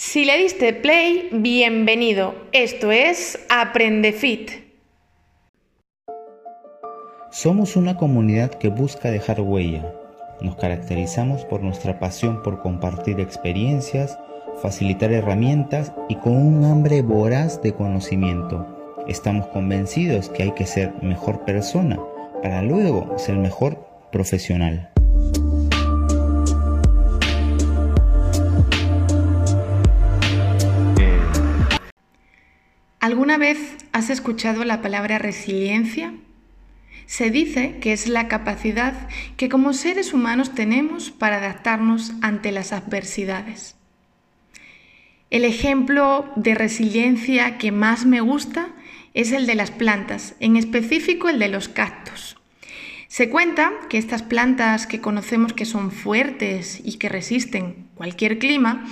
Si le diste play, bienvenido. Esto es Aprende Fit. Somos una comunidad que busca dejar huella. Nos caracterizamos por nuestra pasión por compartir experiencias, facilitar herramientas y con un hambre voraz de conocimiento. Estamos convencidos que hay que ser mejor persona para luego ser mejor profesional. ¿Alguna vez has escuchado la palabra resiliencia? Se dice que es la capacidad que como seres humanos tenemos para adaptarnos ante las adversidades. El ejemplo de resiliencia que más me gusta es el de las plantas, en específico el de los cactus. Se cuenta que estas plantas que conocemos que son fuertes y que resisten cualquier clima,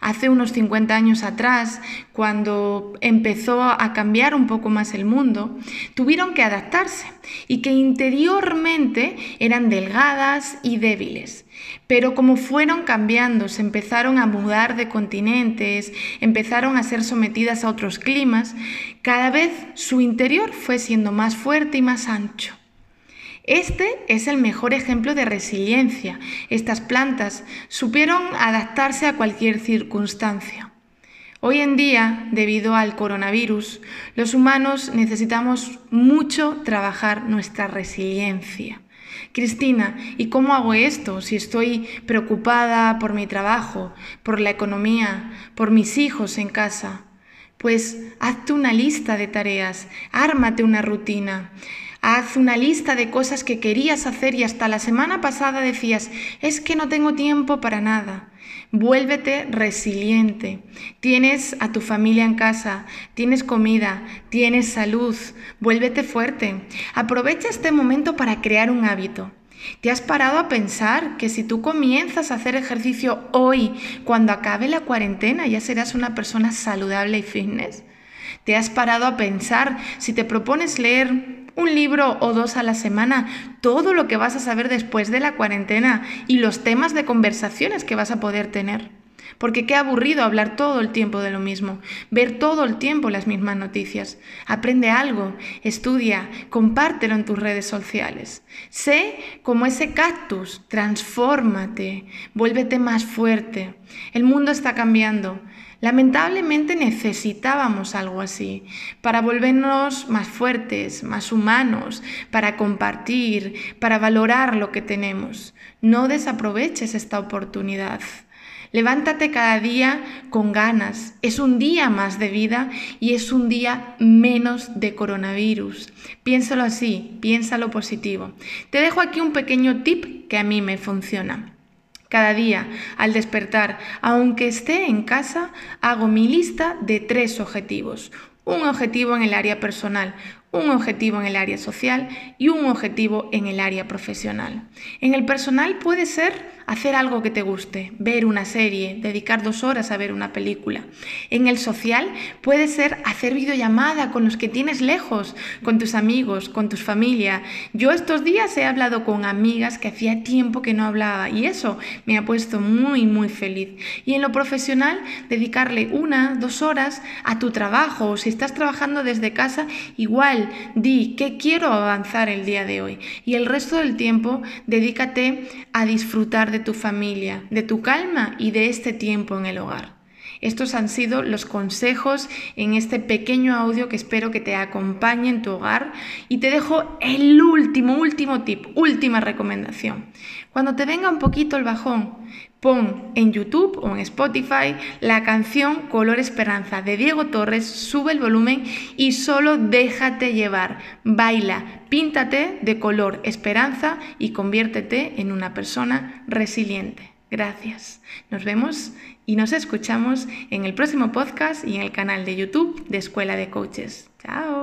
hace unos 50 años atrás, cuando empezó a cambiar un poco más el mundo, tuvieron que adaptarse y que interiormente eran delgadas y débiles. Pero como fueron cambiando, se empezaron a mudar de continentes, empezaron a ser sometidas a otros climas, cada vez su interior fue siendo más fuerte y más ancho. Este es el mejor ejemplo de resiliencia. Estas plantas supieron adaptarse a cualquier circunstancia. Hoy en día, debido al coronavirus, los humanos necesitamos mucho trabajar nuestra resiliencia. Cristina, ¿y cómo hago esto si estoy preocupada por mi trabajo, por la economía, por mis hijos en casa? Pues hazte una lista de tareas, ármate una rutina. Haz una lista de cosas que querías hacer y hasta la semana pasada decías, es que no tengo tiempo para nada. Vuélvete resiliente. Tienes a tu familia en casa, tienes comida, tienes salud. Vuélvete fuerte. Aprovecha este momento para crear un hábito. ¿Te has parado a pensar que si tú comienzas a hacer ejercicio hoy, cuando acabe la cuarentena, ya serás una persona saludable y fitness? ¿Te has parado a pensar si te propones leer un libro o dos a la semana, todo lo que vas a saber después de la cuarentena y los temas de conversaciones que vas a poder tener. Porque qué aburrido hablar todo el tiempo de lo mismo, ver todo el tiempo las mismas noticias. Aprende algo, estudia, compártelo en tus redes sociales. Sé como ese cactus, transfórmate, vuélvete más fuerte. El mundo está cambiando. Lamentablemente necesitábamos algo así, para volvernos más fuertes, más humanos, para compartir, para valorar lo que tenemos. No desaproveches esta oportunidad. Levántate cada día con ganas. Es un día más de vida y es un día menos de coronavirus. Piénsalo así, piénsalo positivo. Te dejo aquí un pequeño tip que a mí me funciona. Cada día, al despertar, aunque esté en casa, hago mi lista de tres objetivos. Un objetivo en el área personal, un objetivo en el área social y un objetivo en el área profesional. En el personal puede ser hacer algo que te guste, ver una serie, dedicar dos horas a ver una película. En el social puede ser hacer videollamada con los que tienes lejos, con tus amigos, con tu familia. Yo estos días he hablado con amigas que hacía tiempo que no hablaba y eso me ha puesto muy, muy feliz. Y en lo profesional, dedicarle una, dos horas a tu trabajo o si estás trabajando desde casa, igual di qué quiero avanzar el día de hoy. Y el resto del tiempo dedícate a disfrutar de tu familia, de tu calma y de este tiempo en el hogar. Estos han sido los consejos en este pequeño audio que espero que te acompañe en tu hogar y te dejo el último, último tip, última recomendación. Cuando te venga un poquito el bajón, pon en YouTube o en Spotify la canción Color Esperanza de Diego Torres, sube el volumen y solo déjate llevar, baila, píntate de color esperanza y conviértete en una persona resiliente. Gracias. Nos vemos y nos escuchamos en el próximo podcast y en el canal de YouTube de Escuela de Coaches. Chao.